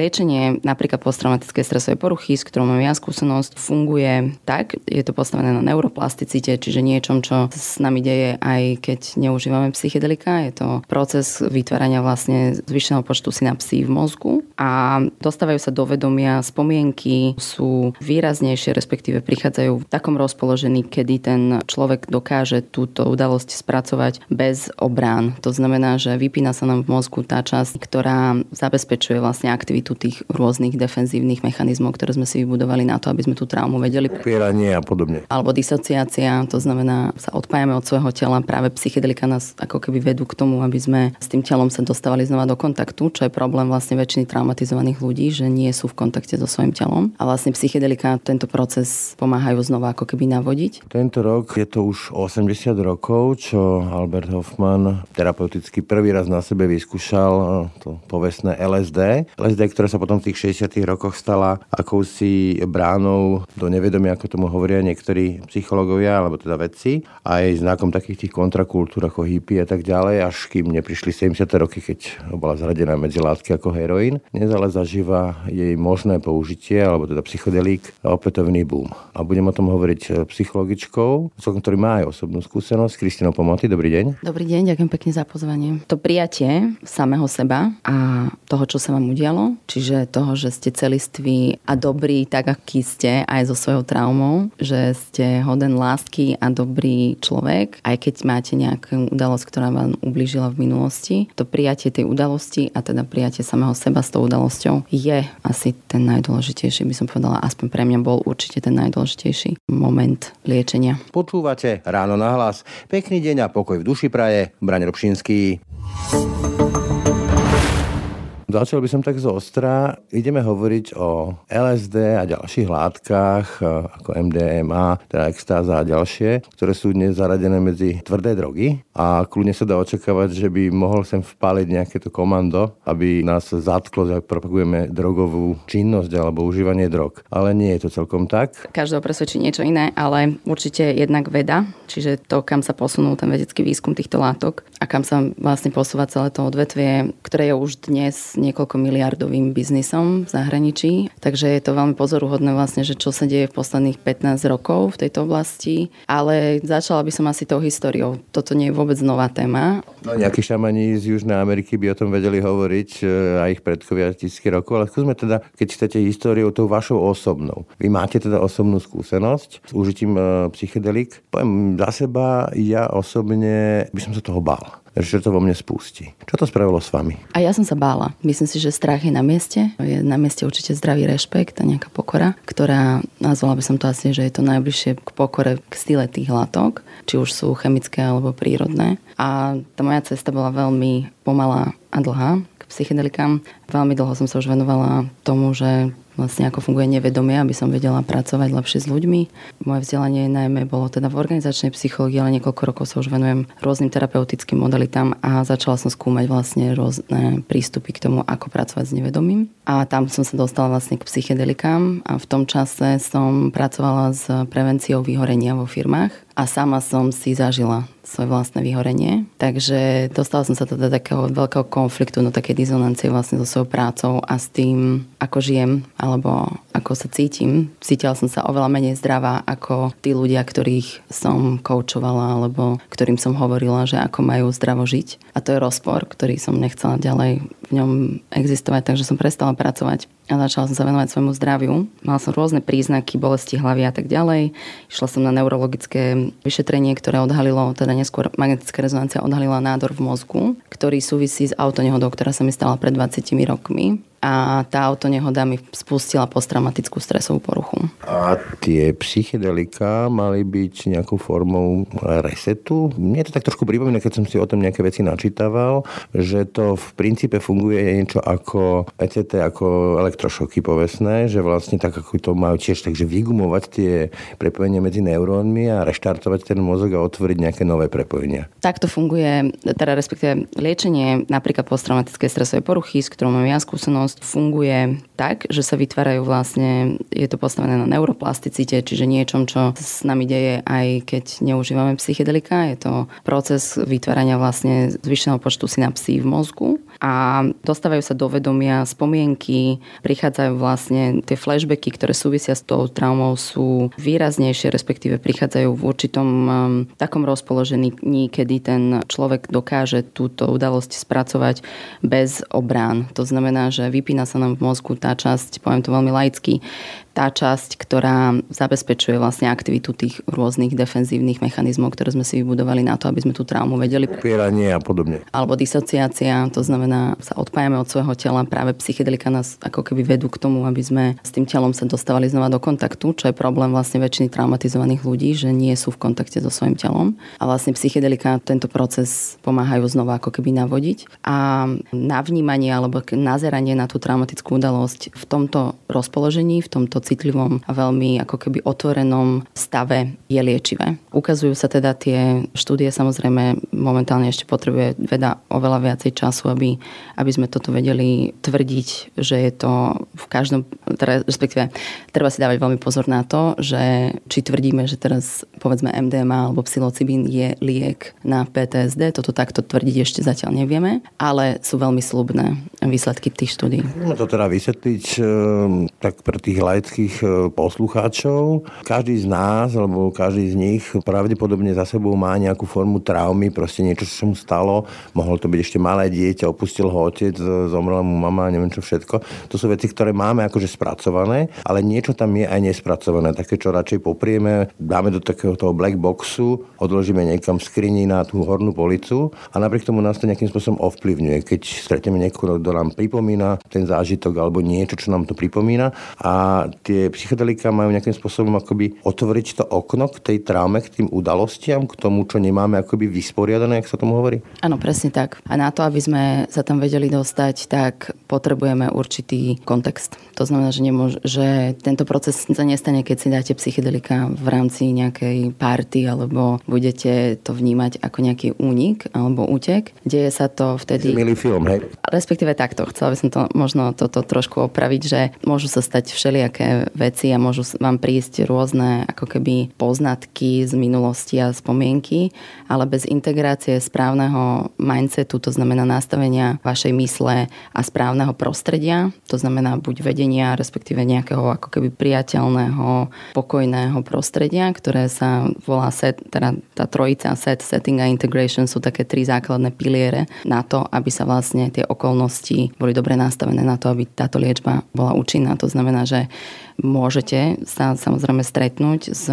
Liečenie napríklad posttraumatickej stresovej poruchy, s ktorou mám ja skúsenosť, funguje tak, je to postavené na neuroplasticite, čiže niečom, čo s nami deje aj keď neužívame psychedelika. Je to proces vytvárania vlastne zvyšeného počtu synapsí v mozgu a dostávajú sa do vedomia spomienky, sú výraznejšie, respektíve prichádzajú v takom rozpoložení, kedy ten človek dokáže túto udalosť spracovať bez obrán. To znamená, že vypína sa nám v mozgu tá časť, ktorá zabezpečuje vlastne aktivitu aktivitu tých rôznych defenzívnych mechanizmov, ktoré sme si vybudovali na to, aby sme tú traumu vedeli. Upieranie a podobne. Alebo disociácia, to znamená, sa odpájame od svojho tela. Práve psychedelika nás ako keby vedú k tomu, aby sme s tým telom sa dostávali znova do kontaktu, čo je problém vlastne väčšiny traumatizovaných ľudí, že nie sú v kontakte so svojím telom. A vlastne psychedelika tento proces pomáhajú znova ako keby navodiť. Tento rok je to už 80 rokov, čo Albert Hoffman terapeuticky prvý raz na sebe vyskúšal to povestné LSD. LSD, ktorá sa potom v tých 60 rokoch stala akousi bránou do nevedomia, ako tomu hovoria niektorí psychológovia, alebo teda vedci, aj znakom takých tých kontrakultúr ako hippie a tak ďalej, až kým neprišli 70. roky, keď bola zradená medzi látky ako heroín. Dnes ale zažíva jej možné použitie, alebo teda psychodelík, a opätovný boom. A budem o tom hovoriť psychologičkou, ktorý má aj osobnú skúsenosť, Kristinou Pomoty. Dobrý deň. Dobrý deň, ďakujem pekne za pozvanie. To prijatie samého seba a toho, čo sa vám udialo, čiže toho, že ste celiství a dobrí tak, aký ste aj so svojou traumou, že ste hoden lásky a dobrý človek, aj keď máte nejakú udalosť, ktorá vám ublížila v minulosti. To prijatie tej udalosti a teda prijatie samého seba s tou udalosťou je asi ten najdôležitejší, by som povedala, aspoň pre mňa bol určite ten najdôležitejší moment liečenia. Počúvate ráno na hlas. Pekný deň a pokoj v duši praje. Braň Robšinský. Začal by som tak zo ostra. Ideme hovoriť o LSD a ďalších látkach, e, ako MDMA, teda extáza a ďalšie, ktoré sú dnes zaradené medzi tvrdé drogy. A kľudne sa dá očakávať, že by mohol sem vpáliť nejaké to komando, aby nás zatklo, že propagujeme drogovú činnosť alebo užívanie drog. Ale nie je to celkom tak. Každého presvedčí niečo iné, ale určite jednak veda, čiže to, kam sa posunul ten vedecký výskum týchto látok a kam sa vlastne posúva celé to odvetvie, ktoré je už dnes niekoľko miliardovým biznisom v zahraničí. Takže je to veľmi pozoruhodné vlastne, že čo sa deje v posledných 15 rokov v tejto oblasti. Ale začala by som asi tou históriou. Toto nie je vôbec nová téma. No nejakí šamani z Južnej Ameriky by o tom vedeli hovoriť e, aj ich predkovia tisícky rokov, ale skúsme teda, keď chcete históriou tou vašou osobnou. Vy máte teda osobnú skúsenosť s užitím e, psychedelik. Poviem za seba, ja osobne by som sa toho bál že to vo mne spustí. Čo to spravilo s vami? A ja som sa bála. Myslím si, že strach je na mieste. Je na mieste určite zdravý rešpekt a nejaká pokora, ktorá, nazvala by som to asi, že je to najbližšie k pokore k style tých látok, či už sú chemické alebo prírodné. A tá moja cesta bola veľmi pomalá a dlhá k psychedelikám. Veľmi dlho som sa už venovala tomu, že vlastne ako funguje nevedomie, aby som vedela pracovať lepšie s ľuďmi. Moje vzdelanie najmä bolo teda v organizačnej psychológii, ale niekoľko rokov sa už venujem rôznym terapeutickým modalitám a začala som skúmať vlastne rôzne prístupy k tomu, ako pracovať s nevedomím. A tam som sa dostala vlastne k psychedelikám a v tom čase som pracovala s prevenciou vyhorenia vo firmách a sama som si zažila svoje vlastné vyhorenie. Takže dostala som sa do takého veľkého konfliktu, do takej dizonancie vlastne so svojou prácou a s tým, ako žijem alebo ako sa cítim. Cítila som sa oveľa menej zdravá ako tí ľudia, ktorých som koučovala alebo ktorým som hovorila, že ako majú zdravo žiť. A to je rozpor, ktorý som nechcela ďalej v ňom existovať, takže som prestala pracovať a začala som sa venovať svojmu zdraviu. Mala som rôzne príznaky, bolesti hlavy a tak ďalej. Išla som na neurologické vyšetrenie, ktoré odhalilo, teda neskôr magnetická rezonancia odhalila nádor v mozgu, ktorý súvisí s autonehodou, ktorá sa mi stala pred 20 rokmi a tá autonehoda mi spustila posttraumatickú stresovú poruchu. A tie psychedelika mali byť nejakou formou resetu? Mne to tak trošku pripomína, keď som si o tom nejaké veci načítaval, že to v princípe funguje niečo ako ECT, ako elektrošoky povestné, že vlastne tak ako to majú tiež takže vygumovať tie prepojenia medzi neurónmi a reštartovať ten mozog a otvoriť nejaké nové prepojenia. Takto funguje, teda respektíve liečenie napríklad posttraumatickej stresovej poruchy, s ktorou mám ja skúsenosť, funguje tak, že sa vytvárajú vlastne, je to postavené na neuroplasticite, čiže niečom, čo s nami deje aj keď neužívame psychedelika. Je to proces vytvárania vlastne zvyšeného počtu synapsí v mozgu a dostávajú sa do vedomia spomienky, prichádzajú vlastne tie flashbacky, ktoré súvisia s tou traumou, sú výraznejšie, respektíve prichádzajú v určitom um, takom rozpoložení, kedy ten človek dokáže túto udalosť spracovať bez obrán. To znamená, že vypína sa nám v mozgu tá časť, poviem to veľmi laicky, tá časť, ktorá zabezpečuje vlastne aktivitu tých rôznych defenzívnych mechanizmov, ktoré sme si vybudovali na to, aby sme tú traumu vedeli. Upieranie a podobne. Alebo disociácia, to znamená, sa odpájame od svojho tela. Práve psychedelika nás ako keby vedú k tomu, aby sme s tým telom sa dostávali znova do kontaktu, čo je problém vlastne väčšiny traumatizovaných ľudí, že nie sú v kontakte so svojím telom. A vlastne psychedelika tento proces pomáhajú znova ako keby navodiť. A na vnímanie alebo nazeranie na tú traumatickú udalosť v tomto rozpoložení, v tomto citlivom a veľmi ako keby otvorenom stave je liečivé. Ukazujú sa teda tie štúdie, samozrejme momentálne ešte potrebuje veda oveľa viacej času, aby, aby sme toto vedeli tvrdiť, že je to v každom, teda, respektíve treba si dávať veľmi pozor na to, že či tvrdíme, že teraz povedzme MDMA alebo psilocibín je liek na PTSD, toto takto tvrdiť ešte zatiaľ nevieme, ale sú veľmi slubné výsledky tých štúdí. Môžeme to teda vysvetliť ehm, tak pre tých lajc všetkých e, poslucháčov. Každý z nás, alebo každý z nich pravdepodobne za sebou má nejakú formu traumy, proste niečo, čo sa mu stalo. Mohol to byť ešte malé dieťa, opustil ho otec, zomrela mu mama, neviem čo všetko. To sú veci, ktoré máme akože spracované, ale niečo tam je aj nespracované. Také, čo radšej poprieme, dáme do takého toho black boxu, odložíme niekam v skrini na tú hornú policu a napriek tomu nás to nejakým spôsobom ovplyvňuje. Keď stretneme niekoho, kto nám pripomína ten zážitok alebo niečo, čo nám to pripomína a tie psychedelika majú nejakým spôsobom akoby otvoriť to okno k tej traume, k tým udalostiam, k tomu, čo nemáme akoby vysporiadané, ak sa tomu hovorí? Áno, presne tak. A na to, aby sme sa tam vedeli dostať, tak potrebujeme určitý kontext. To znamená, že, nemôž- že tento proces sa nestane, keď si dáte psychedelika v rámci nejakej party alebo budete to vnímať ako nejaký únik alebo útek. Deje sa to vtedy... Milý film, hej? Respektíve takto. Chcela by som to možno toto trošku opraviť, že môžu sa stať všelijaké veci a môžu vám prísť rôzne ako keby poznatky z minulosti a spomienky, ale bez integrácie správneho mindsetu, to znamená nastavenia vašej mysle a správneho prostredia, to znamená buď vedenia, respektíve nejakého ako keby priateľného, pokojného prostredia, ktoré sa volá set, teda tá trojica set, setting a integration sú také tri základné piliere na to, aby sa vlastne tie okolnosti boli dobre nastavené na to, aby táto liečba bola účinná. To znamená, že môžete sa samozrejme stretnúť s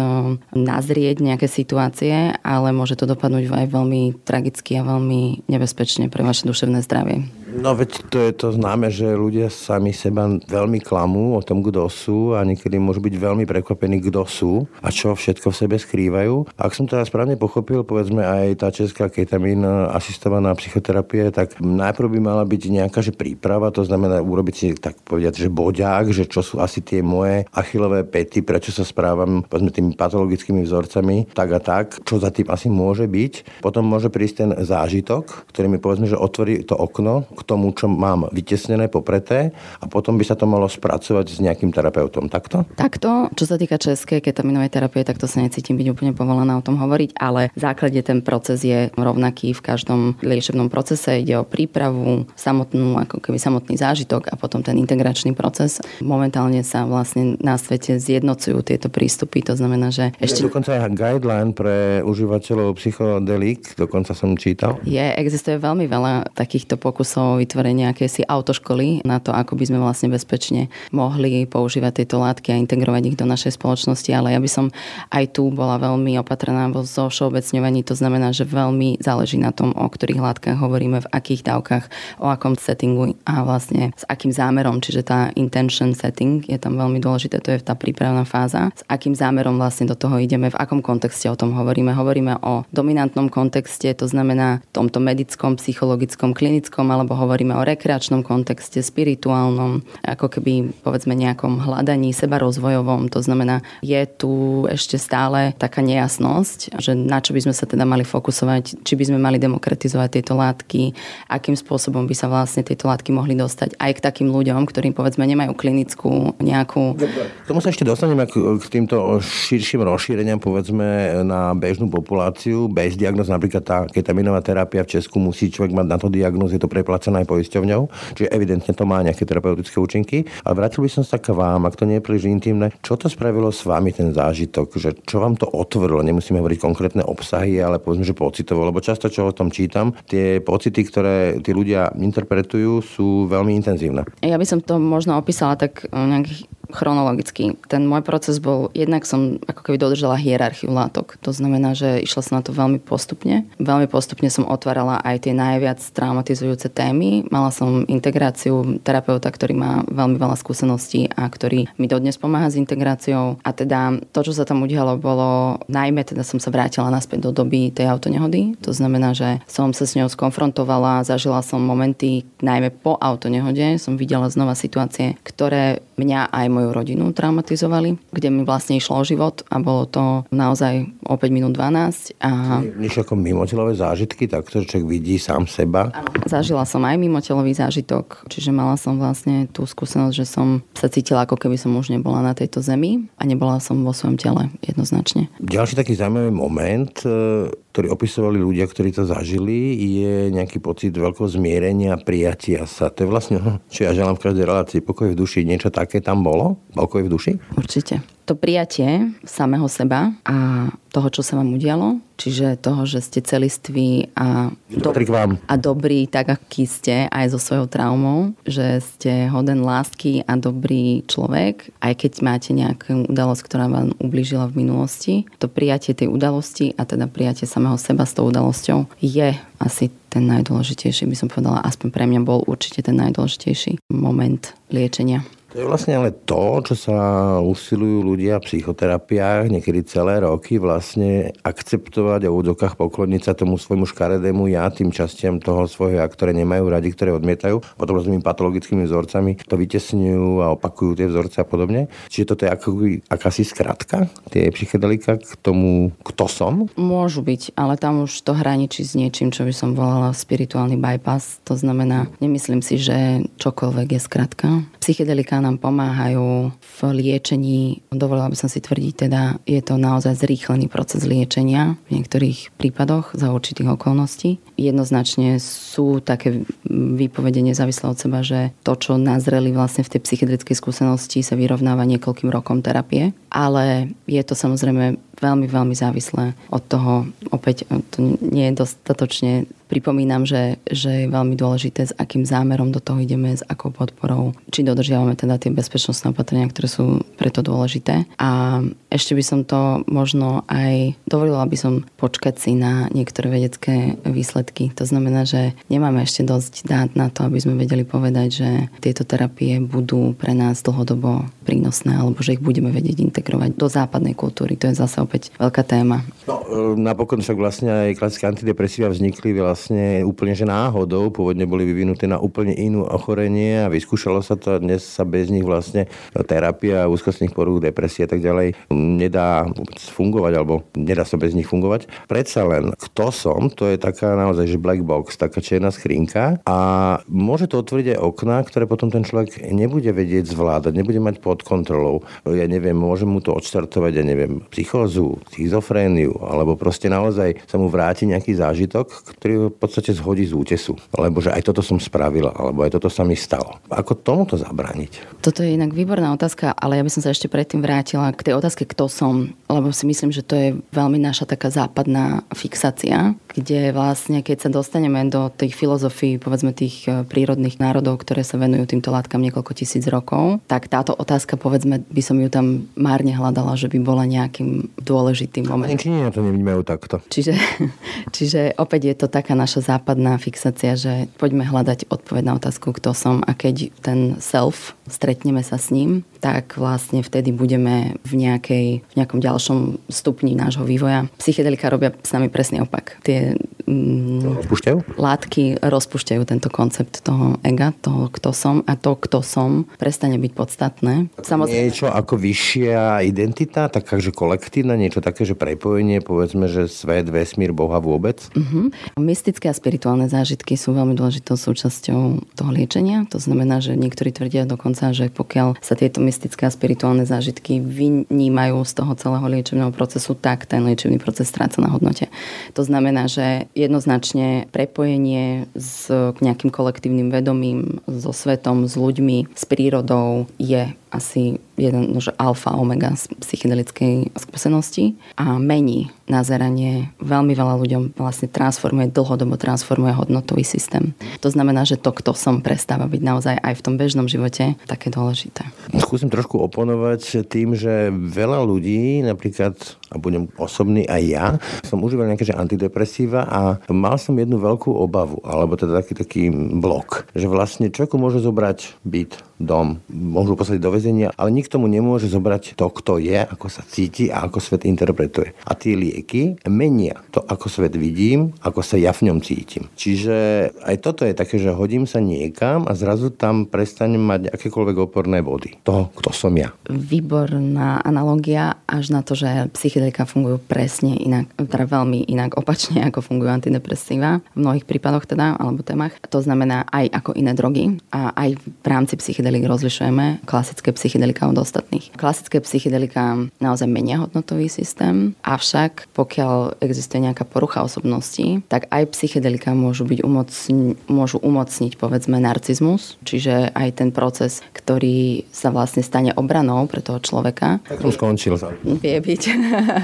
nazrieť nejaké situácie, ale môže to dopadnúť aj veľmi tragicky a veľmi nebezpečne pre vaše duševné zdravie. No veď to je to známe, že ľudia sami seba veľmi klamú o tom, kto sú a niekedy môžu byť veľmi prekvapení, kto sú a čo všetko v sebe skrývajú. Ak som teda správne pochopil, povedzme aj tá česká ketamín asistovaná psychoterapie, tak najprv by mala byť nejaká že príprava, to znamená urobiť si tak povedať, že boďák, že čo sú asi tie moje achilové pety, prečo sa správam povedzme tými patologickými vzorcami, tak a tak, čo za tým asi môže byť. Potom môže prísť ten zážitok, ktorý mi povedzme, že otvorí to okno k tomu, čo mám vytesnené, popreté a potom by sa to malo spracovať s nejakým terapeutom. Takto? Takto. Čo sa týka českej ketaminovej terapie, tak to sa necítim byť úplne povolená o tom hovoriť, ale v základe ten proces je rovnaký v každom liečebnom procese. Ide o prípravu, samotnú, ako keby samotný zážitok a potom ten integračný proces. Momentálne sa vlastne na svete zjednocujú tieto prístupy. To znamená, že ešte... Je dokonca aj guideline pre užívateľov psychodelik, dokonca som čítal. Je, existuje veľmi veľa takýchto pokusov o vytvorenie akési autoškoly na to, ako by sme vlastne bezpečne mohli používať tieto látky a integrovať ich do našej spoločnosti, ale ja by som aj tu bola veľmi opatrná vo zo všeobecňovaní. To znamená, že veľmi záleží na tom, o ktorých látkach hovoríme, v akých dávkach, o akom settingu a vlastne s akým zámerom, čiže tá intention setting je tam veľmi dôležité, to je tá prípravná fáza. S akým zámerom vlastne do toho ideme, v akom kontexte o tom hovoríme. Hovoríme o dominantnom kontexte, to znamená tomto medickom, psychologickom, klinickom, alebo hovoríme o rekreačnom kontexte, spirituálnom, ako keby povedzme nejakom hľadaní seba rozvojovom. To znamená, je tu ešte stále taká nejasnosť, že na čo by sme sa teda mali fokusovať, či by sme mali demokratizovať tieto látky, akým spôsobom by sa vlastne tieto látky mohli dostať aj k takým ľuďom, ktorým povedzme nemajú klinickú nejakú... K tomu sa ešte dostaneme k týmto širším rozšíreniam povedzme na bežnú populáciu bez diagnoz, napríklad tá ketaminová terapia v Česku musí človek mať na to diagnóz, je to preplacené aj poisťovňou, čiže evidentne to má nejaké terapeutické účinky. Ale vrátil by som sa k vám, ak to nie je príliš intimné, čo to spravilo s vami ten zážitok, že čo vám to otvorilo, nemusíme hovoriť konkrétne obsahy, ale povedzme, že pocitovo, lebo často, čo o tom čítam, tie pocity, ktoré tí ľudia interpretujú, sú veľmi intenzívne. Ja by som to možno opísala tak nejakých chronologicky. Ten môj proces bol, jednak som ako keby dodržala hierarchiu látok. To znamená, že išla som na to veľmi postupne. Veľmi postupne som otvárala aj tie najviac traumatizujúce témy. Mala som integráciu terapeuta, ktorý má veľmi veľa skúseností a ktorý mi dodnes pomáha s integráciou. A teda to, čo sa tam udialo, bolo najmä teda som sa vrátila naspäť do doby tej autonehody. To znamená, že som sa s ňou skonfrontovala, zažila som momenty, najmä po autonehode, som videla znova situácie, ktoré mňa aj moju rodinu traumatizovali, kde mi vlastne išlo o život a bolo to naozaj o 5 minút 12. A... Niečo ako mimotelové zážitky, tak to človek vidí sám seba? Zažila som aj mimotelový zážitok, čiže mala som vlastne tú skúsenosť, že som sa cítila ako keby som už nebola na tejto zemi a nebola som vo svojom tele jednoznačne. Ďalší taký zaujímavý moment, e, ktorý opisovali ľudia, ktorí to zažili, je nejaký pocit veľkého zmierenia, prijatia sa. To je vlastne, čo ja želám v každej relácii, pokoj v duši, niečo také tam bolo? Pokoj v duši? Určite to prijatie samého seba a toho, čo sa vám udialo, čiže toho, že ste celiství a, do, vám. a dobrí, tak aký ste, aj so svojou traumou, že ste hoden lásky a dobrý človek, aj keď máte nejakú udalosť, ktorá vám ublížila v minulosti. To prijatie tej udalosti a teda prijatie samého seba s tou udalosťou je asi ten najdôležitejší, by som povedala, aspoň pre mňa bol určite ten najdôležitejší moment liečenia. To je vlastne ale to, čo sa usilujú ľudia v psychoterapiách niekedy celé roky vlastne akceptovať a v údokách pokloniť sa tomu svojmu škaredému ja, tým častiam toho svojho ja, ktoré nemajú radi, ktoré odmietajú, potom rôznymi patologickými vzorcami to vytesňujú a opakujú tie vzorce a podobne. Čiže toto je ako, akási skratka, tie psychedelika k tomu, kto som? Môžu byť, ale tam už to hraničí s niečím, čo by som volala spirituálny bypass. To znamená, nemyslím si, že čokoľvek je skratka. Psychedelika nám pomáhajú v liečení. Dovolila by som si tvrdiť, teda je to naozaj zrýchlený proces liečenia v niektorých prípadoch za určitých okolností. Jednoznačne sú také výpovede nezávislé od seba, že to, čo nazreli vlastne v tej psychedelickej skúsenosti, sa vyrovnáva niekoľkým rokom terapie. Ale je to samozrejme veľmi, veľmi závislé od toho, opäť to nie je dostatočne pripomínam, že, že je veľmi dôležité, s akým zámerom do toho ideme, s akou podporou, či dodržiavame teda tie bezpečnostné opatrenia, ktoré sú preto dôležité. A ešte by som to možno aj dovolila by som počkať si na niektoré vedecké výsledky. To znamená, že nemáme ešte dosť dát na to, aby sme vedeli povedať, že tieto terapie budú pre nás dlhodobo prínosné alebo že ich budeme vedieť integrovať do západnej kultúry. To je zase opäť veľká téma. No, e, napokon však vlastne aj klasické antidepresíva vznikli vlastne úplne že náhodou. Pôvodne boli vyvinuté na úplne inú ochorenie a vyskúšalo sa to dnes sa bez nich vlastne terapia úzkostných porúch, depresie a tak ďalej nedá fungovať alebo nedá sa bez nich fungovať. Predsa len, kto som, to je taká naozaj že black box, taká čierna skrinka a môže to otvoriť aj okná, ktoré potom ten človek nebude vedieť zvládať, nebude mať pod kontrolou. Ja neviem, môže mu to odštartovať, ja neviem, psychózu, schizofréniu, alebo proste naozaj sa mu vráti nejaký zážitok, ktorý v podstate zhodí z útesu. Lebo že aj toto som spravila, alebo aj toto sa mi stalo. Ako tomuto zabrániť? Toto je inak výborná otázka, ale ja by som sa ešte predtým vrátila k tej otázke, kto som, lebo si myslím, že to je veľmi naša taká západná fixácia, kde vlastne, keď sa dostaneme do tých filozofií, povedzme tých e, prírodných národov, ktoré sa venujú týmto látkam niekoľko tisíc rokov, tak táto otázka, povedzme, by som ju tam márne hľadala, že by bola nejakým dôležitým momentom. Číňania to nevnímajú takto. Čiže, čiže opäť je to taká naša západná fixácia, že poďme hľadať odpoveď na otázku, kto som a keď ten self, stretneme sa s ním, tak vlastne vtedy budeme v, nejakej, v nejakom ďalšom stupni nášho vývoja. Psychedelika robia s nami presný opak. Tie mm, rozpúšťajú? látky rozpúšťajú tento koncept toho ega, toho, kto som a to, kto som, prestane byť podstatné. Samozrejme... Niečo ako vyššia identita, taká, že kolektívna, niečo také, že prepojenie, povedzme, že svet, vesmír, Boha vôbec? Uh-huh. Mystické a spirituálne zážitky sú veľmi dôležitou súčasťou toho liečenia. To znamená, že niektorí tvrdia dokonca, že pokiaľ sa tieto mystické a spirituálne zážitky vynímajú z toho celého liečebného procesu, tak ten liečebný proces stráca na hodnote. To znamená, že jednoznačne prepojenie s nejakým kolektívnym vedomím, so svetom, s ľuďmi, s prírodou je asi jeden že alfa omega z psychedelickej skúsenosti a mení nazeranie. Veľmi veľa ľuďom vlastne transformuje, dlhodobo transformuje hodnotový systém. To znamená, že to, kto som, prestáva byť naozaj aj v tom bežnom živote také dôležité. Skúsim trošku oponovať tým, že veľa ľudí, napríklad, a budem osobný aj ja, som užíval nejaké že antidepresíva a mal som jednu veľkú obavu, alebo teda taký, taký blok, že vlastne človeku môže zobrať byt, dom, môžu poslať do väzenia, ale nikto mu nemôže zobrať to, kto je, ako sa cíti a ako svet interpretuje. A tie lieky menia to, ako svet vidím, ako sa ja v ňom cítim. Čiže aj toto je také, že hodím sa niekam a zrazu tam prestanem mať akékoľvek oporné body. Toho, kto som ja. Výborná analogia až na to, že psychedelika fungujú presne inak, teda veľmi inak opačne, ako fungujú antidepresíva v mnohých prípadoch teda, alebo témach. To znamená aj ako iné drogy a aj v rámci psychedelika psychedelik rozlišujeme klasické psychedelika od ostatných. Klasické psychedelika naozaj menia hodnotový systém, avšak pokiaľ existuje nejaká porucha osobnosti, tak aj psychedelika môžu, byť umocni, môžu umocniť povedzme narcizmus, čiže aj ten proces, ktorý sa vlastne stane obranou pre toho človeka. Tak som skončil. Vie byť.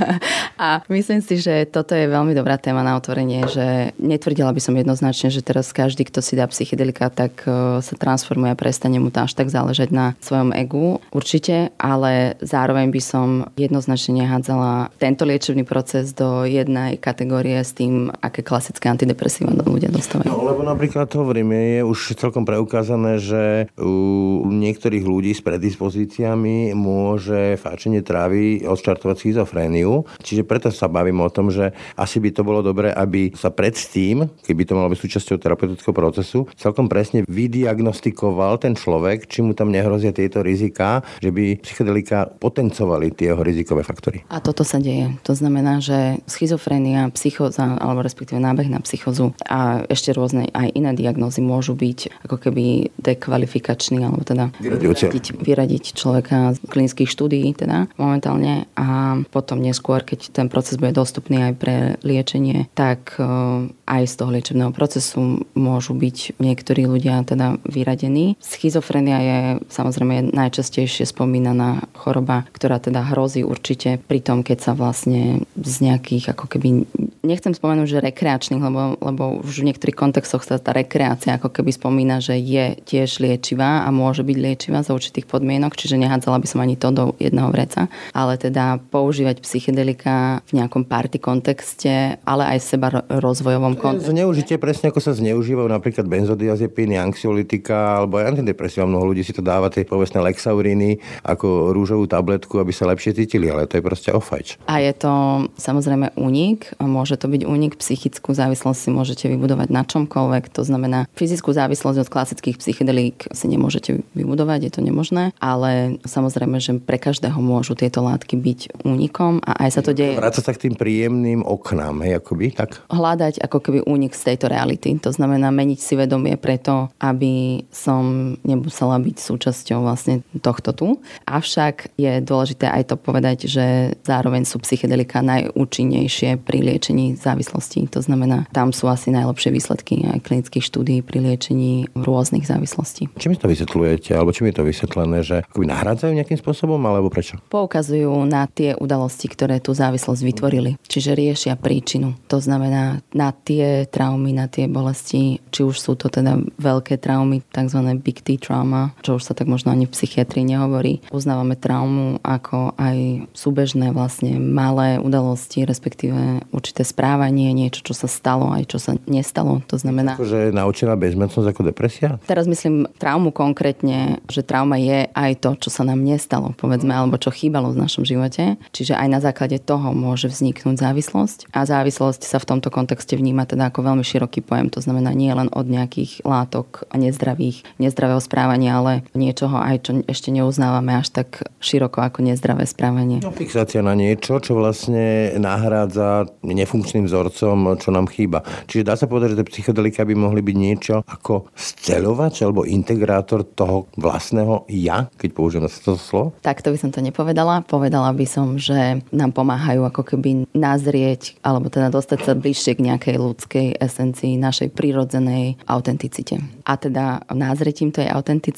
A myslím si, že toto je veľmi dobrá téma na otvorenie, že netvrdila by som jednoznačne, že teraz každý, kto si dá psychedelika, tak e, sa transformuje a prestane mu tá tak záležať na svojom egu, určite, ale zároveň by som jednoznačne nehádzala tento liečebný proces do jednej kategórie s tým, aké klasické antidepresíva ľudia dostávajú. No, lebo napríklad hovoríme, je už celkom preukázané, že u niektorých ľudí s predispozíciami môže fáčenie trávy odštartovať schizofréniu. Čiže preto sa bavím o tom, že asi by to bolo dobré, aby sa predtým, keby to malo byť súčasťou terapeutického procesu, celkom presne vydiagnostikoval ten človek, či mu tam nehrozia tieto rizika, že by psychedelika potencovali tie jeho rizikové faktory. A toto sa deje. To znamená, že schizofrénia, psychoza, alebo respektíve nábeh na psychozu a ešte rôzne aj iné diagnózy môžu byť ako keby dekvalifikačný, alebo teda vyradiť, vyradiť človeka z klinických štúdií teda momentálne a potom neskôr, keď ten proces bude dostupný aj pre liečenie, tak e, aj z toho liečebného procesu môžu byť niektorí ľudia teda vyradení. Schizofrenia Schizofrénia je samozrejme najčastejšie spomínaná choroba, ktorá teda hrozí určite pri tom, keď sa vlastne z nejakých ako keby nechcem spomenúť, že rekreačných, lebo, lebo už v niektorých kontextoch sa tá rekreácia ako keby spomína, že je tiež liečivá a môže byť liečivá za určitých podmienok, čiže nehádzala by som ani to do jedného vreca, ale teda používať psychedelika v nejakom party kontexte, ale aj seba rozvojovom kontexte. Zneužitie presne ako sa zneužívajú napríklad benzodiazepíny, anxiolitika alebo aj antidepresíva. Mnoho ľudí si to dáva tie povestné lexauriny ako rúžovú tabletku, aby sa lepšie cítili, ale to je proste ofajč. A je to samozrejme únik, môže to byť únik, psychickú závislosť si môžete vybudovať na čomkoľvek, to znamená fyzickú závislosť od klasických psychedelík si nemôžete vybudovať, je to nemožné, ale samozrejme, že pre každého môžu tieto látky byť únikom a aj sa to deje. Vráca sa k tým príjemným oknám, hej, akoby, tak? Hľadať ako keby únik z tejto reality, to znamená meniť si vedomie preto, aby som nemusela byť súčasťou vlastne tohto tu. Avšak je dôležité aj to povedať, že zároveň sú psychedelika najúčinnejšie pri liečení závislostí. To znamená, tam sú asi najlepšie výsledky aj klinických štúdí pri liečení rôznych závislostí. Čím to vysvetľujete, alebo čím je to vysvetlené, že akoby nahrádzajú nejakým spôsobom, alebo prečo? Poukazujú na tie udalosti, ktoré tú závislosť vytvorili. Čiže riešia príčinu. To znamená na tie traumy, na tie bolesti, či už sú to teda veľké traumy, tzv. big T trauma, čo už sa tak možno ani v psychiatrii nehovorí. Uznávame traumu ako aj súbežné vlastne malé udalosti, respektíve určité správanie, niečo, čo sa stalo, aj čo sa nestalo. To znamená... Akože naučená bezmocnosť ako depresia? Teraz myslím traumu konkrétne, že trauma je aj to, čo sa nám nestalo, povedzme, alebo čo chýbalo v našom živote. Čiže aj na základe toho môže vzniknúť závislosť. A závislosť sa v tomto kontexte vníma teda ako veľmi široký pojem. To znamená nie len od nejakých látok a nezdravých, nezdravého správania, ale niečoho aj, čo ešte neuznávame až tak široko ako nezdravé správanie. No, fixácia na niečo, čo vlastne nahrádza nefunkčným vzorom, čo nám chýba. Čiže dá sa povedať, že tie psychedelika by mohli byť niečo ako sceľovač alebo integrátor toho vlastného ja, keď použijem to slovo? Tak to by som to nepovedala. Povedala by som, že nám pomáhajú ako keby nazrieť alebo teda dostať sa bližšie k nejakej ľudskej esencii, našej prírodzenej autenticite. A teda názretím tej autenticity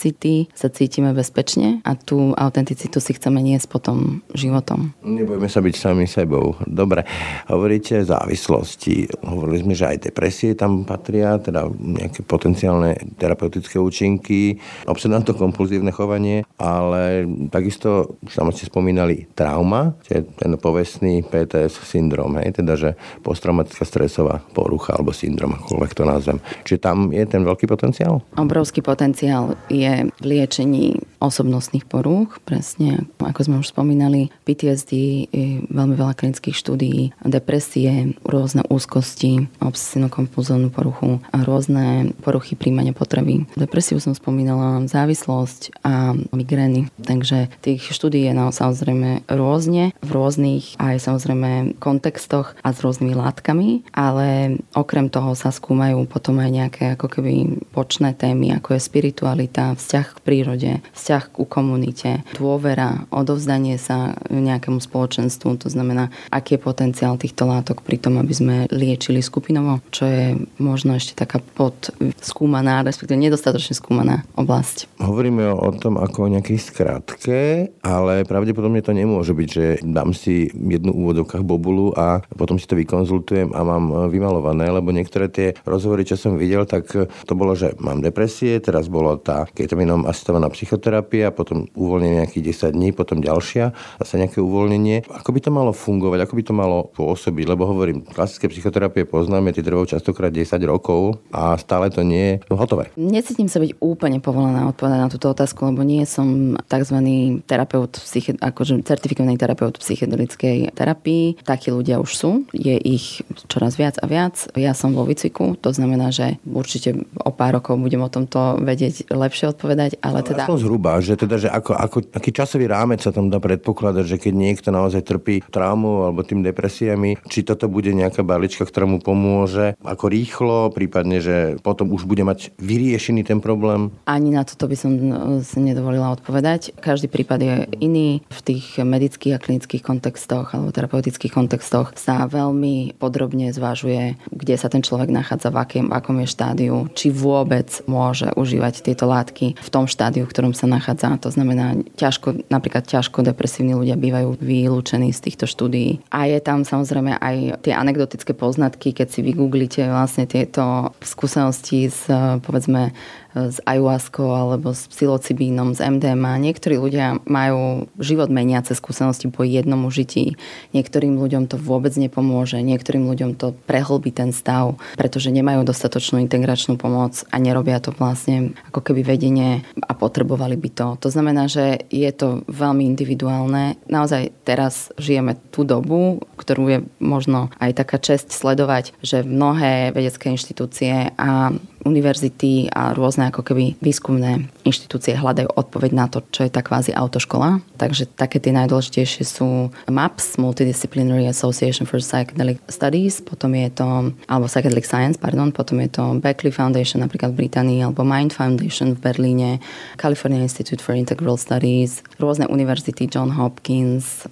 sa cítime bezpečne a tú autenticitu si chceme niesť potom životom. Nebudeme sa byť sami sebou. Dobre, hovoríte závislosti. Hovorili sme, že aj depresie tam patria, teda nejaké potenciálne terapeutické účinky, obsedantno-kompulzívne chovanie, ale takisto, už tam ste spomínali, trauma, ten povestný PTS syndrom, hej, teda, že posttraumatická stresová porucha alebo syndrom, akokoľvek to nazvem. Čiže tam je ten veľký potenciál? Obrovský potenciál je v liečení osobnostných porúch, presne ako sme už spomínali, PTSD, je veľmi veľa klinických štúdií, depresie, rôzne úzkosti, obsesívno-kompulzívnu poruchu a rôzne poruchy príjmania potreby. Depresiu som spomínala, závislosť a migrény. Takže tých štúdií je naozaj samozrejme rôzne, v rôznych aj samozrejme kontextoch a s rôznymi látkami, ale okrem toho sa skúmajú potom aj nejaké ako keby počné témy, ako je spiritualita, vzťah k prírode, vzťah ku komunite, dôvera, odovzdanie sa nejakému spoločenstvu, to znamená, aký je potenciál týchto látok pri tom, aby sme liečili skupinovo, čo je možno ešte taká podskúmaná, respektíve nedostatočne skúmaná oblasť. Hovoríme o tom ako o nejakej skratke, ale pravdepodobne to nemôže byť, že dám si jednu úvodovkách bobulu a potom si to vykonzultujem a mám vymalované, lebo niektoré tie rozhovory, čo som videl, tak to bolo, že mám depresie, teraz bolo tá ketaminom asistovaná psychoterapia, terapia, potom uvoľnenie nejakých 10 dní, potom ďalšia, zase nejaké uvoľnenie. Ako by to malo fungovať, ako by to malo pôsobiť? Lebo hovorím, klasické psychoterapie poznáme, tie trvajú častokrát 10 rokov a stále to nie je hotové. Necítim sa byť úplne povolaná odpovedať na túto otázku, lebo nie som tzv. terapeut, psyche, akože certifikovaný terapeut psychedelickej terapii. Takí ľudia už sú, je ich čoraz viac a viac. Ja som vo výcviku, to znamená, že určite o pár rokov budem o tomto vedieť lepšie odpovedať, ale teda... Aspoň zhruba že teda, že ako, ako, aký časový rámec sa tam dá predpokladať, že keď niekto naozaj trpí traumu alebo tým depresiami, či toto bude nejaká balička, ktorá mu pomôže, ako rýchlo, prípadne, že potom už bude mať vyriešený ten problém? Ani na toto by som no, si nedovolila odpovedať. Každý prípad je iný. V tých medických a klinických kontextoch alebo terapeutických kontextoch sa veľmi podrobne zvážuje, kde sa ten človek nachádza, v akém, v akom je štádiu, či vôbec môže užívať tieto látky v tom štádiu, v ktorom sa nachádza. To znamená, ťažko, napríklad ťažko depresívni ľudia bývajú vylúčení z týchto štúdií. A je tam samozrejme aj tie anekdotické poznatky, keď si vygooglite vlastne tieto skúsenosti z povedzme s ayahuaskou alebo s psilocibínom, s MDMA. Niektorí ľudia majú život meniace skúsenosti po jednom užití. Niektorým ľuďom to vôbec nepomôže, niektorým ľuďom to prehlbí ten stav, pretože nemajú dostatočnú integračnú pomoc a nerobia to vlastne ako keby vedenie a potrebovali by to. To znamená, že je to veľmi individuálne. Naozaj teraz žijeme tú dobu, ktorú je možno aj taká čest sledovať, že mnohé vedecké inštitúcie a univerzity a rôzne ako keby výskumné inštitúcie hľadajú odpoveď na to, čo je tá kvázi autoškola. Takže také tie najdôležitejšie sú MAPS, Multidisciplinary Association for Psychedelic Studies, potom je to, alebo Psychedelic Science, pardon, potom je to Beckley Foundation napríklad v Británii, alebo Mind Foundation v Berlíne, California Institute for Integral Studies, rôzne univerzity, John Hopkins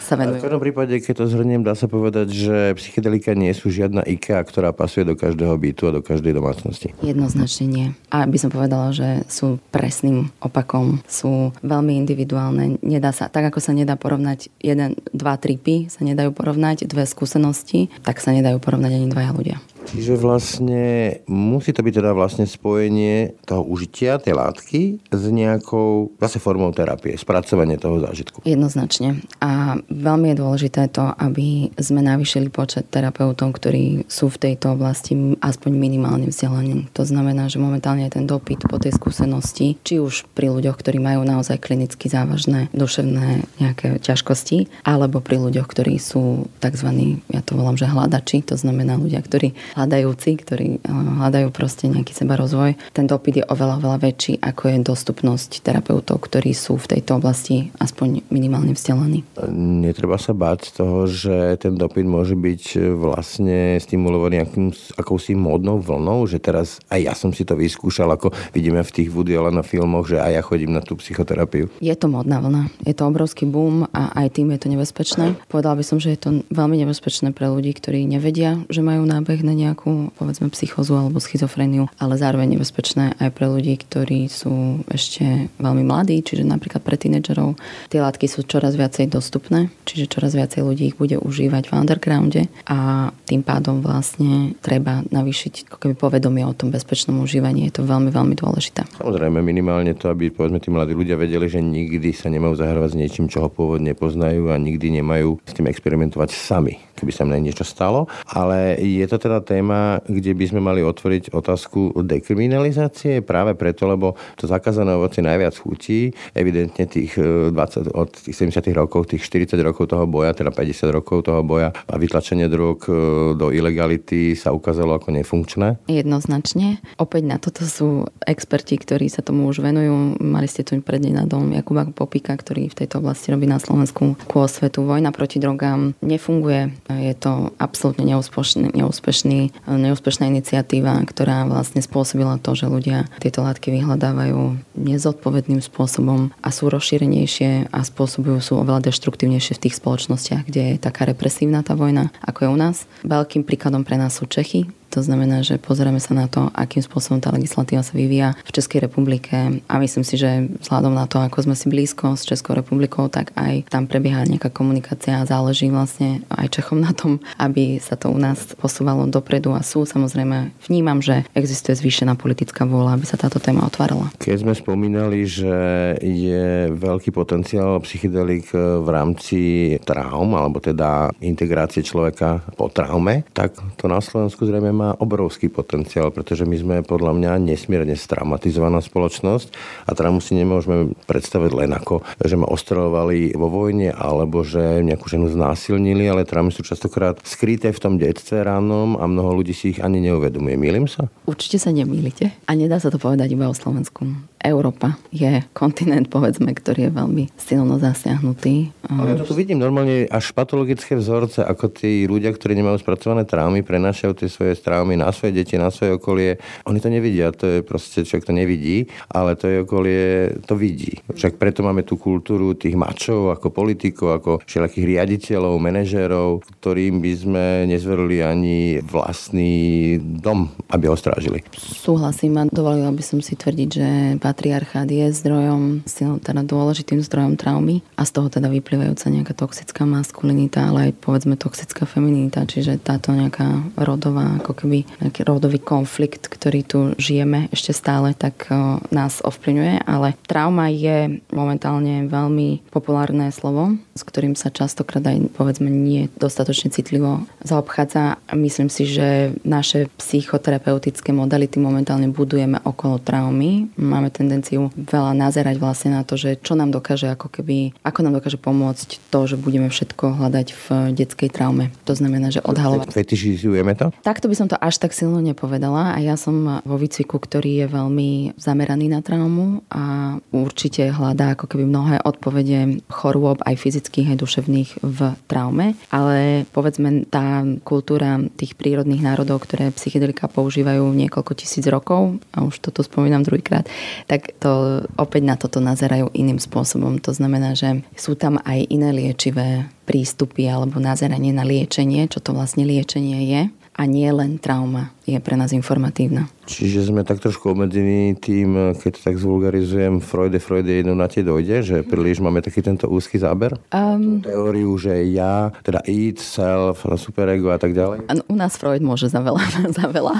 sa venujú. V každom prípade, keď to zhrniem, dá sa povedať, že psychedelika nie sú žiadna IKEA, ktorá pasuje do každého bytu a do každej domácnosti. Jednoznačne nie. A by som povedala, že sú presným opakom, sú veľmi individuálne. Nedá sa, tak ako sa nedá porovnať jeden, dva tripy, sa nedajú porovnať, dve skúsenosti, tak sa nedajú porovnať ani dvaja ľudia. Čiže vlastne musí to byť teda vlastne spojenie toho užitia tej látky s nejakou zase formou terapie, spracovanie toho zážitku. Jednoznačne. A veľmi je dôležité to, aby sme navýšili počet terapeutov, ktorí sú v tejto oblasti aspoň minimálne vzdelaní. To znamená, že momentálne je ten dopyt po tej skúsenosti, či už pri ľuďoch, ktorí majú naozaj klinicky závažné duševné nejaké ťažkosti, alebo pri ľuďoch, ktorí sú tzv. ja to volám, že hľadači, to znamená ľudia, ktorí hľadajúci, ktorí eh, hľadajú proste nejaký seba rozvoj. Ten dopyt je oveľa, oveľa väčší, ako je dostupnosť terapeutov, ktorí sú v tejto oblasti aspoň minimálne vzdelaní. Netreba sa báť toho, že ten dopyt môže byť eh, vlastne stimulovaný akým, akousi módnou vlnou, že teraz aj ja som si to vyskúšal, ako vidíme v tých Woody Allen filmoch, že aj ja chodím na tú psychoterapiu. Je to módna vlna. Je to obrovský boom a aj tým je to nebezpečné. Povedala by som, že je to veľmi nebezpečné pre ľudí, ktorí nevedia, že majú nábeh na nejakú, povedzme, psychozu alebo schizofreniu, ale zároveň nebezpečné aj pre ľudí, ktorí sú ešte veľmi mladí, čiže napríklad pre tínedžerov. Tie látky sú čoraz viacej dostupné, čiže čoraz viacej ľudí ich bude užívať v undergrounde a tým pádom vlastne treba navýšiť ako keby povedomie o tom bezpečnom užívaní. Je to veľmi, veľmi dôležité. Samozrejme, minimálne to, aby povedzme tí mladí ľudia vedeli, že nikdy sa nemajú zahrávať s niečím, čo ho pôvodne poznajú a nikdy nemajú s tým experimentovať sami, keby sa mne niečo stalo. Ale je to teda téma, kde by sme mali otvoriť otázku dekriminalizácie práve preto, lebo to zakázané ovoci najviac chutí. Evidentne tých 20, e, od tých 70 rokov, tých 40 rokov toho boja, teda 50 rokov toho boja a vytlačenie drog e, do ilegality sa ukázalo ako nefunkčné? Jednoznačne. Opäť na toto sú experti, ktorí sa tomu už venujú. Mali ste tu prednedávnom Jakuba Popika, ktorý v tejto oblasti robí na Slovensku ku osvetu. Vojna proti drogám nefunguje. Je to absolútne neúspešný, neúspešný, neúspešná iniciatíva, ktorá vlastne spôsobila to, že ľudia tieto látky vyhľadávajú nezodpovedným spôsobom a sú rozšírenejšie a spôsobujú sú oveľa deštruktívnejšie v tých spoločnostiach, kde je taká represívna tá vojna, ako je u nás. Veľkým príkladom pre nás sú Čechy, to znamená, že pozeráme sa na to, akým spôsobom tá legislatíva sa vyvíja v Českej republike a myslím si, že vzhľadom na to, ako sme si blízko s Českou republikou, tak aj tam prebieha nejaká komunikácia a záleží vlastne aj Čechom na tom, aby sa to u nás posúvalo dopredu a sú samozrejme, vnímam, že existuje zvýšená politická vôľa, aby sa táto téma otvárala. Keď sme spomínali, že je veľký potenciál psychedelik v rámci traum, alebo teda integrácie človeka po traume, tak to na Slovensku zrejme má obrovský potenciál, pretože my sme podľa mňa nesmierne straumatizovaná spoločnosť a traumu si nemôžeme predstaviť len ako, že ma ostrelovali vo vojne alebo že nejakú ženu znásilnili, ale traumy sú častokrát skryté v tom detstve ránom a mnoho ľudí si ich ani neuvedomuje. Mýlim sa? Určite sa nemýlite. A nedá sa to povedať iba o Slovensku. Európa je kontinent, povedzme, ktorý je veľmi silno zasiahnutý. Ale ja tu vidím normálne až patologické vzorce, ako tí ľudia, ktorí nemajú spracované traumy, prenášajú tie svoje traumy na svoje deti, na svoje okolie. Oni to nevidia, to je proste, človek to nevidí, ale to je okolie to vidí. Však preto máme tú kultúru tých mačov, ako politikov, ako všelakých riaditeľov, manažérov, ktorým by sme nezverili ani vlastný dom, aby ho strážili. Súhlasím a dovolila by som si tvrdiť, že patriarchát je zdrojom, teda dôležitým zdrojom traumy a z toho teda vyplývajúca nejaká toxická maskulinita, ale aj povedzme toxická feminita, čiže táto nejaká rodová, ako keby nejaký rodový konflikt, ktorý tu žijeme ešte stále, tak nás ovplyvňuje, ale trauma je momentálne veľmi populárne slovo, s ktorým sa častokrát aj povedzme nie dostatočne citlivo zaobchádza. Myslím si, že naše psychoterapeutické modality momentálne budujeme okolo traumy. Máme ten tendenciu veľa nazerať vlastne na to, že čo nám dokáže ako keby, ako nám dokáže pomôcť to, že budeme všetko hľadať v detskej traume. To znamená, že odhalovať. Fetišizujeme to? Takto by som to až tak silno nepovedala a ja som vo výcviku, ktorý je veľmi zameraný na traumu a určite hľadá ako keby mnohé odpovede chorôb aj fyzických, aj duševných v traume, ale povedzme tá kultúra tých prírodných národov, ktoré psychedelika používajú niekoľko tisíc rokov, a už toto spomínam druhýkrát, tak to opäť na toto nazerajú iným spôsobom. To znamená, že sú tam aj iné liečivé prístupy alebo nazeranie na liečenie, čo to vlastne liečenie je. a nie len trauma je pre nás informatívna. Čiže sme tak trošku obmedzení tým, keď to tak zvulgarizujem, Freude, Freude jednou na tie dojde, že príliš máme taký tento úzky záber? Um, teóriu, že ja, teda id, self, superego a tak ďalej? U nás Freud môže za veľa, za veľa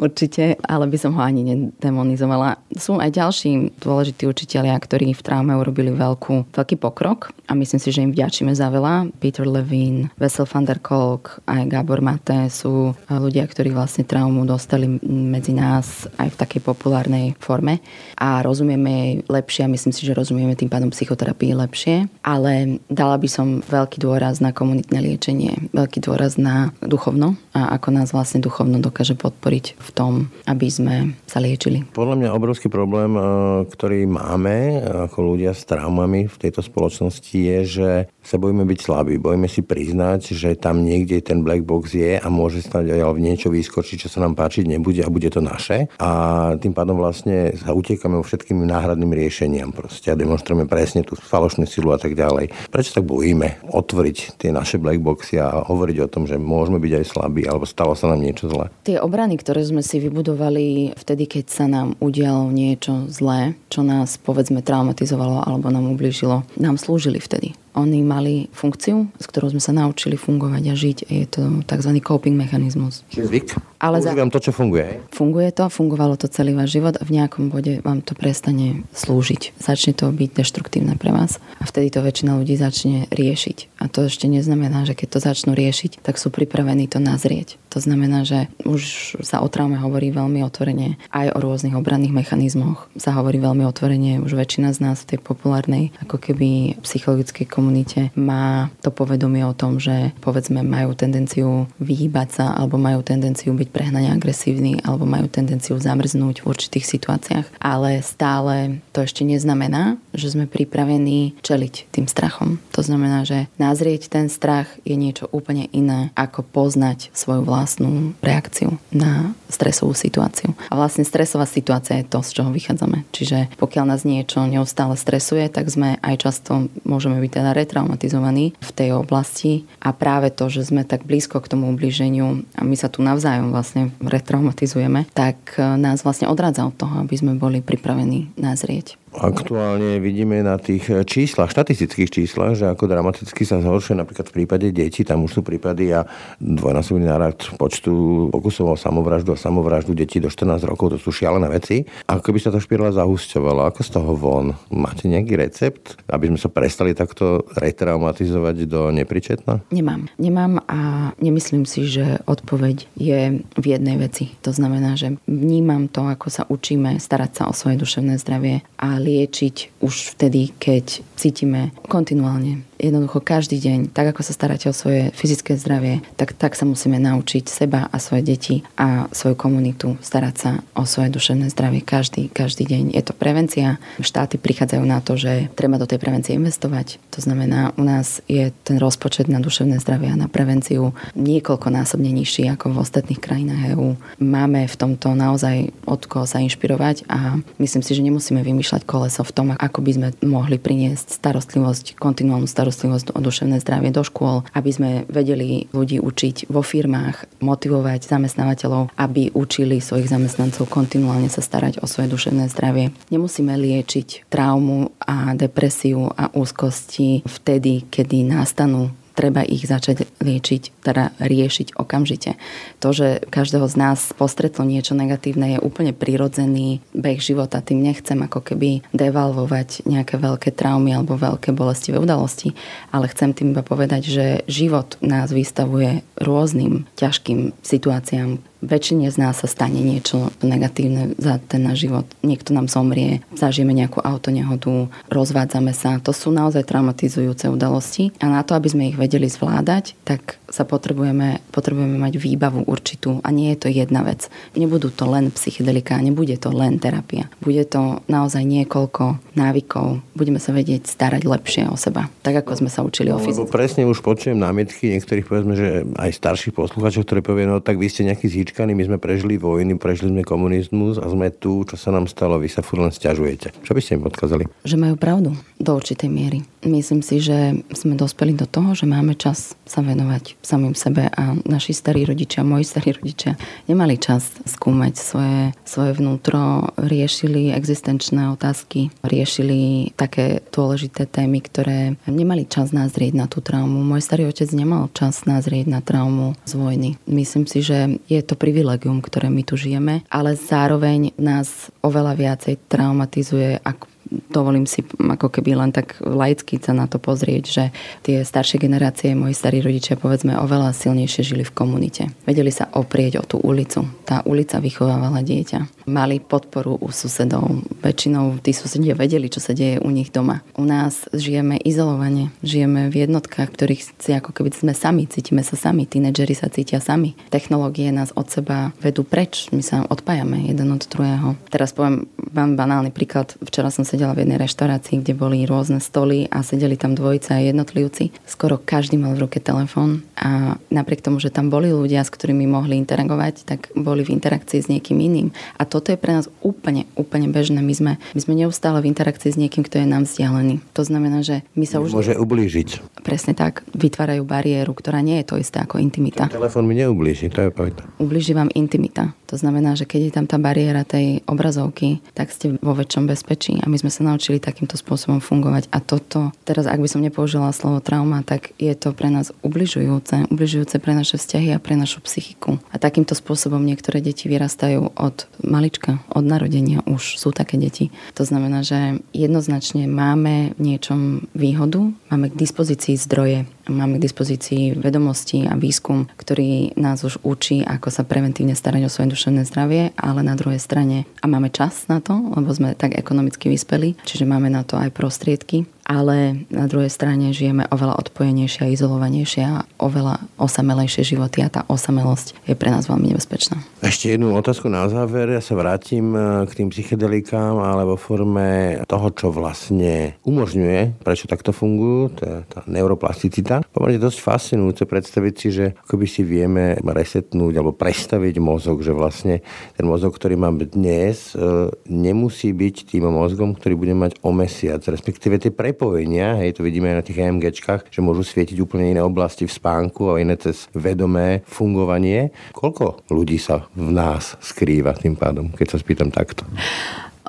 určite, ale by som ho ani nedemonizovala. Sú aj ďalší dôležití učitelia, ktorí v traume urobili veľkú, veľký pokrok a myslím si, že im vďačíme za veľa. Peter Levine, Vesel van der Kolk, aj Gabor Mate sú ľudia, ktorí vlastne traumu dostali medzi nás aj v takej populárnej forme. A rozumieme jej lepšie a myslím si, že rozumieme tým pádom psychoterapii lepšie, ale dala by som veľký dôraz na komunitné liečenie, veľký dôraz na duchovno a ako nás vlastne duchovno dokáže podporiť v tom, aby sme sa liečili. Podľa mňa obrovský problém, eh, ktorý máme ako ľudia s traumami v tejto spoločnosti je, že sa bojíme byť slabí, bojíme si priznať, že tam niekde ten black box je a môže stať aj niečo vyskočiť, čo sa nám páčiť nebude a bude to naše. A tým pádom vlastne sa utekáme vo všetkým náhradným riešeniam proste a demonstrujeme presne tú falošnú silu a tak ďalej. Prečo tak bojíme otvoriť tie naše black boxy a hovoriť o tom, že môžeme byť aj slabí alebo stalo sa nám niečo zlé? Tie obrany, ktoré sme si vybudovali vtedy, keď sa nám udialo niečo zlé, čo nás povedzme traumatizovalo alebo nám ublížilo, nám slúžili vtedy. Oni mali funkciu, s ktorou sme sa naučili fungovať a žiť. Je to tzv. coping mechanizmus. Čiže zvyk? Ale za... to, čo funguje. Funguje to, fungovalo to celý váš život a v nejakom bode vám to prestane slúžiť. Začne to byť deštruktívne pre vás a vtedy to väčšina ľudí začne riešiť. A to ešte neznamená, že keď to začnú riešiť, tak sú pripravení to nazrieť. To znamená, že už sa o traume hovorí veľmi otvorene, aj o rôznych obranných mechanizmoch sa hovorí veľmi otvorene. Už väčšina z nás v tej populárnej ako keby psychologickej komunite má to povedomie o tom, že povedzme majú tendenciu vyhýbať sa alebo majú tendenciu byť prehnane agresívni alebo majú tendenciu zamrznúť v určitých situáciách. Ale stále to ešte neznamená, že sme pripravení čeliť tým strachom. To znamená, že nazrieť ten strach je niečo úplne iné, ako poznať svoju vlastnú reakciu na stresovú situáciu. A vlastne stresová situácia je to, z čoho vychádzame. Čiže pokiaľ nás niečo neustále stresuje, tak sme aj často môžeme byť teda retraumatizovaní v tej oblasti a práve to, že sme tak blízko k tomu ubliženiu a my sa tu navzájom vlastne retraumatizujeme, tak e, nás vlastne odradza od toho, aby sme boli pripravení nazrieť. Aktuálne vidíme na tých číslach, štatistických číslach, že ako dramaticky sa zhoršuje napríklad v prípade detí, tam už sú prípady a dvojnásobný nárad počtu pokusov o samovraždu a samovraždu detí do 14 rokov, to sú šialené veci. Ako by sa to špirla zahusťovalo, ako z toho von? Máte nejaký recept, aby sme sa prestali takto retraumatizovať do nepričetna? Nemám. Nemám a nemyslím si, že odpoveď je v jednej veci. To znamená, že vnímam to, ako sa učíme starať sa o svoje duševné zdravie a liečiť už vtedy, keď cítime kontinuálne jednoducho každý deň, tak ako sa staráte o svoje fyzické zdravie, tak, tak sa musíme naučiť seba a svoje deti a svoju komunitu starať sa o svoje duševné zdravie každý, každý deň. Je to prevencia. Štáty prichádzajú na to, že treba do tej prevencie investovať. To znamená, u nás je ten rozpočet na duševné zdravie a na prevenciu niekoľko násobne nižší ako v ostatných krajinách EÚ. Máme v tomto naozaj od koho sa inšpirovať a myslím si, že nemusíme vymýšľať koleso v tom, ako by sme mohli priniesť starostlivosť, kontinuálnu starostlivosť starostlivosť o duševné zdravie do škôl, aby sme vedeli ľudí učiť vo firmách, motivovať zamestnávateľov, aby učili svojich zamestnancov kontinuálne sa starať o svoje duševné zdravie. Nemusíme liečiť traumu a depresiu a úzkosti vtedy, kedy nastanú treba ich začať liečiť, teda riešiť okamžite. To, že každého z nás postretlo niečo negatívne, je úplne prirodzený beh života. Tým nechcem ako keby devalvovať nejaké veľké traumy alebo veľké bolestivé udalosti, ale chcem tým iba povedať, že život nás vystavuje rôznym ťažkým situáciám, väčšine z nás sa stane niečo negatívne za ten náš život. Niekto nám zomrie, zažijeme nejakú autonehodu, rozvádzame sa. To sú naozaj traumatizujúce udalosti a na to, aby sme ich vedeli zvládať, tak sa potrebujeme, potrebujeme mať výbavu určitú a nie je to jedna vec. Nebudú to len psychedelika, nebude to len terapia. Bude to naozaj niekoľko návykov. Budeme sa vedieť starať lepšie o seba, tak ako sme sa učili no, o fyziku. presne už počujem námietky niektorých, povedzme, že aj starších poslucháčov, ktorí povie, no tak vy ste nejaký zíčkaní, my sme prežili vojny, prežili sme komunizmus a sme tu, čo sa nám stalo, vy sa furt len stiažujete. Čo by ste im odkázali? Že majú pravdu do určitej miery Myslím si, že sme dospeli do toho, že máme čas sa venovať samým sebe a naši starí rodičia, moji starí rodičia nemali čas skúmať svoje, svoje vnútro, riešili existenčné otázky, riešili také dôležité témy, ktoré nemali čas nazrieť na tú traumu. Môj starý otec nemal čas nazrieť na traumu z vojny. Myslím si, že je to privilegium, ktoré my tu žijeme, ale zároveň nás oveľa viacej traumatizuje, ak dovolím si ako keby len tak laicky sa na to pozrieť, že tie staršie generácie, moji starí rodičia povedzme oveľa silnejšie žili v komunite. Vedeli sa oprieť o tú ulicu. Tá ulica vychovávala dieťa. Mali podporu u susedov. Väčšinou tí susedia vedeli, čo sa deje u nich doma. U nás žijeme izolovane. Žijeme v jednotkách, ktorých si ako keby sme sami, cítime sa sami. Tínedžeri sa cítia sami. Technológie nás od seba vedú preč. My sa odpájame jeden od druhého. Teraz poviem vám banálny príklad. Včera som sedela v jednej reštaurácii, kde boli rôzne stoly a sedeli tam dvojice a jednotlivci. Skoro každý mal v ruke telefón a napriek tomu, že tam boli ľudia, s ktorými mohli interagovať, tak boli v interakcii s niekým iným. A toto je pre nás úplne, úplne bežné. My sme, my sme neustále v interakcii s niekým, kto je nám vzdialený. To znamená, že my sa už... Môže ublížiť. Presne tak. Vytvárajú bariéru, ktorá nie je to isté ako intimita. Telefón mi neublíži, to je pravda. Ublíži vám intimita. To znamená, že keď je tam tá bariéra tej obrazovky, tak ste vo väčšom bezpečí. A my sme sa naučili takýmto spôsobom fungovať. A toto, teraz ak by som nepoužila slovo trauma, tak je to pre nás ubližujúce. Ubližujúce pre naše vzťahy a pre našu psychiku. A takýmto spôsobom niektoré deti vyrastajú od malička, od narodenia už sú také deti. To znamená, že jednoznačne máme v niečom výhodu, máme k dispozícii zdroje, máme k dispozícii vedomosti a výskum, ktorý nás už učí, ako sa preventívne starať o svoje duševné zdravie, ale na druhej strane a máme čas na to, lebo sme tak ekonomicky vyspeli, čiže máme na to aj prostriedky ale na druhej strane žijeme oveľa odpojenejšie a izolovanejšie a oveľa osamelejšie životy a tá osamelosť je pre nás veľmi nebezpečná. Ešte jednu otázku na záver. Ja sa vrátim e, k tým psychedelikám, ale vo forme toho, čo vlastne umožňuje, prečo takto fungujú, je tá neuroplasticita. Pomerne dosť fascinujúce predstaviť si, že ako by si vieme resetnúť alebo prestaviť mozog, že vlastne ten mozog, ktorý máme dnes, e, nemusí byť tým mozgom, ktorý bude mať o mesiac, respektíve tie pre prepojenia, hej, to vidíme aj na tých EMGčkách, že môžu svietiť úplne iné oblasti v spánku a iné cez vedomé fungovanie. Koľko ľudí sa v nás skrýva tým pádom, keď sa spýtam takto?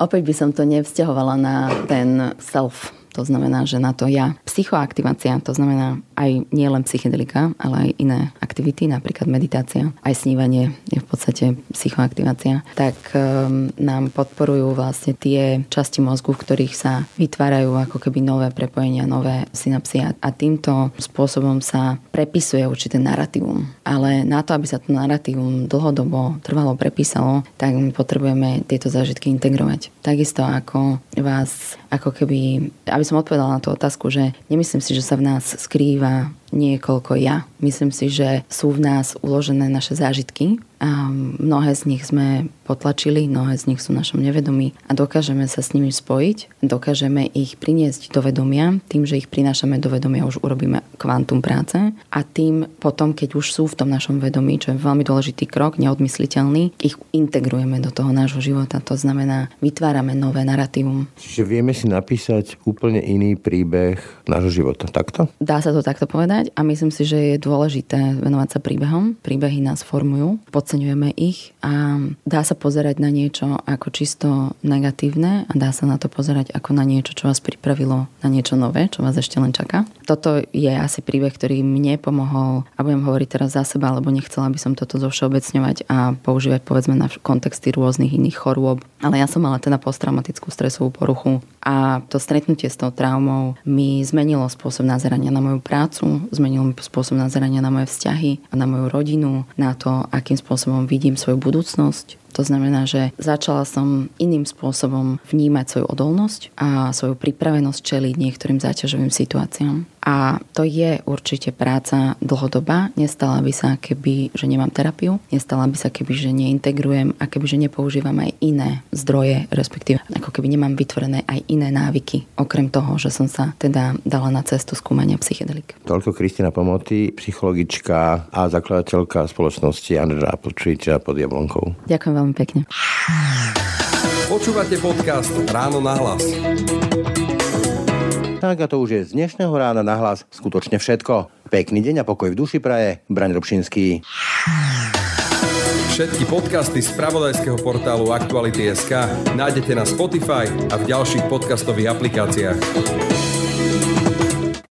Opäť by som to nevzťahovala na ten self to znamená, že na to ja. Psychoaktivácia, to znamená aj nielen psychedelika, ale aj iné aktivity, napríklad meditácia, aj snívanie je v podstate psychoaktivácia, tak um, nám podporujú vlastne tie časti mozgu, v ktorých sa vytvárajú ako keby nové prepojenia, nové synapsy a týmto spôsobom sa prepisuje určité narratívum. Ale na to, aby sa to narratívum dlhodobo trvalo prepísalo, tak my potrebujeme tieto zážitky integrovať. Takisto ako vás, ako keby, aby som odpovedala na tú otázku, že nemyslím si, že sa v nás skrýva niekoľko ja. Myslím si, že sú v nás uložené naše zážitky a mnohé z nich sme potlačili, mnohé z nich sú v našom nevedomí a dokážeme sa s nimi spojiť, dokážeme ich priniesť do vedomia, tým, že ich prinášame do vedomia, už urobíme kvantum práce a tým potom, keď už sú v tom našom vedomí, čo je veľmi dôležitý krok, neodmysliteľný, ich integrujeme do toho nášho života. To znamená, vytvárame nové narratívum. Čiže vieme si napísať úplne iný príbeh nášho života. Takto? Dá sa to takto povedať a myslím si, že je dôležité venovať sa príbehom. Príbehy nás formujú. Podceňujeme ich a dá sa pozerať na niečo ako čisto negatívne a dá sa na to pozerať ako na niečo, čo vás pripravilo na niečo nové, čo vás ešte len čaká. Toto je asi príbeh, ktorý mne pomohol a budem hovoriť teraz za seba, lebo nechcela by som toto zovšeobecňovať a používať povedzme na kontexty rôznych iných chorôb. Ale ja som mala teda posttraumatickú stresovú poruchu a to stretnutie s tou traumou mi zmenilo spôsob nazerania na moju prácu, zmenilo mi spôsob nazerania na moje vzťahy na moju rodinu, na to, akým spôsobom vidím svoju budúcnosť. To znamená, že začala som iným spôsobom vnímať svoju odolnosť a svoju pripravenosť čeliť niektorým záťažovým situáciám. A to je určite práca dlhodobá. Nestala by sa, keby, že nemám terapiu. Nestala by sa, keby, že neintegrujem a keby, že nepoužívam aj iné zdroje, respektíve ako keby nemám vytvorené aj iné návyky. Okrem toho, že som sa teda dala na cestu skúmania psychedelik. Toľko Kristina Pomoty, psychologička a zakladateľka spoločnosti Andrea Počíča pod Jablonkou. Ďakujem veľmi pekne. Počúvate podcast Ráno na hlas. Tak a to už je z dnešného rána na hlas skutočne všetko. Pekný deň a pokoj v duši praje. Braň Robšinský. Všetky podcasty z pravodajského portálu Aktuality.sk nájdete na Spotify a v ďalších podcastových aplikáciách.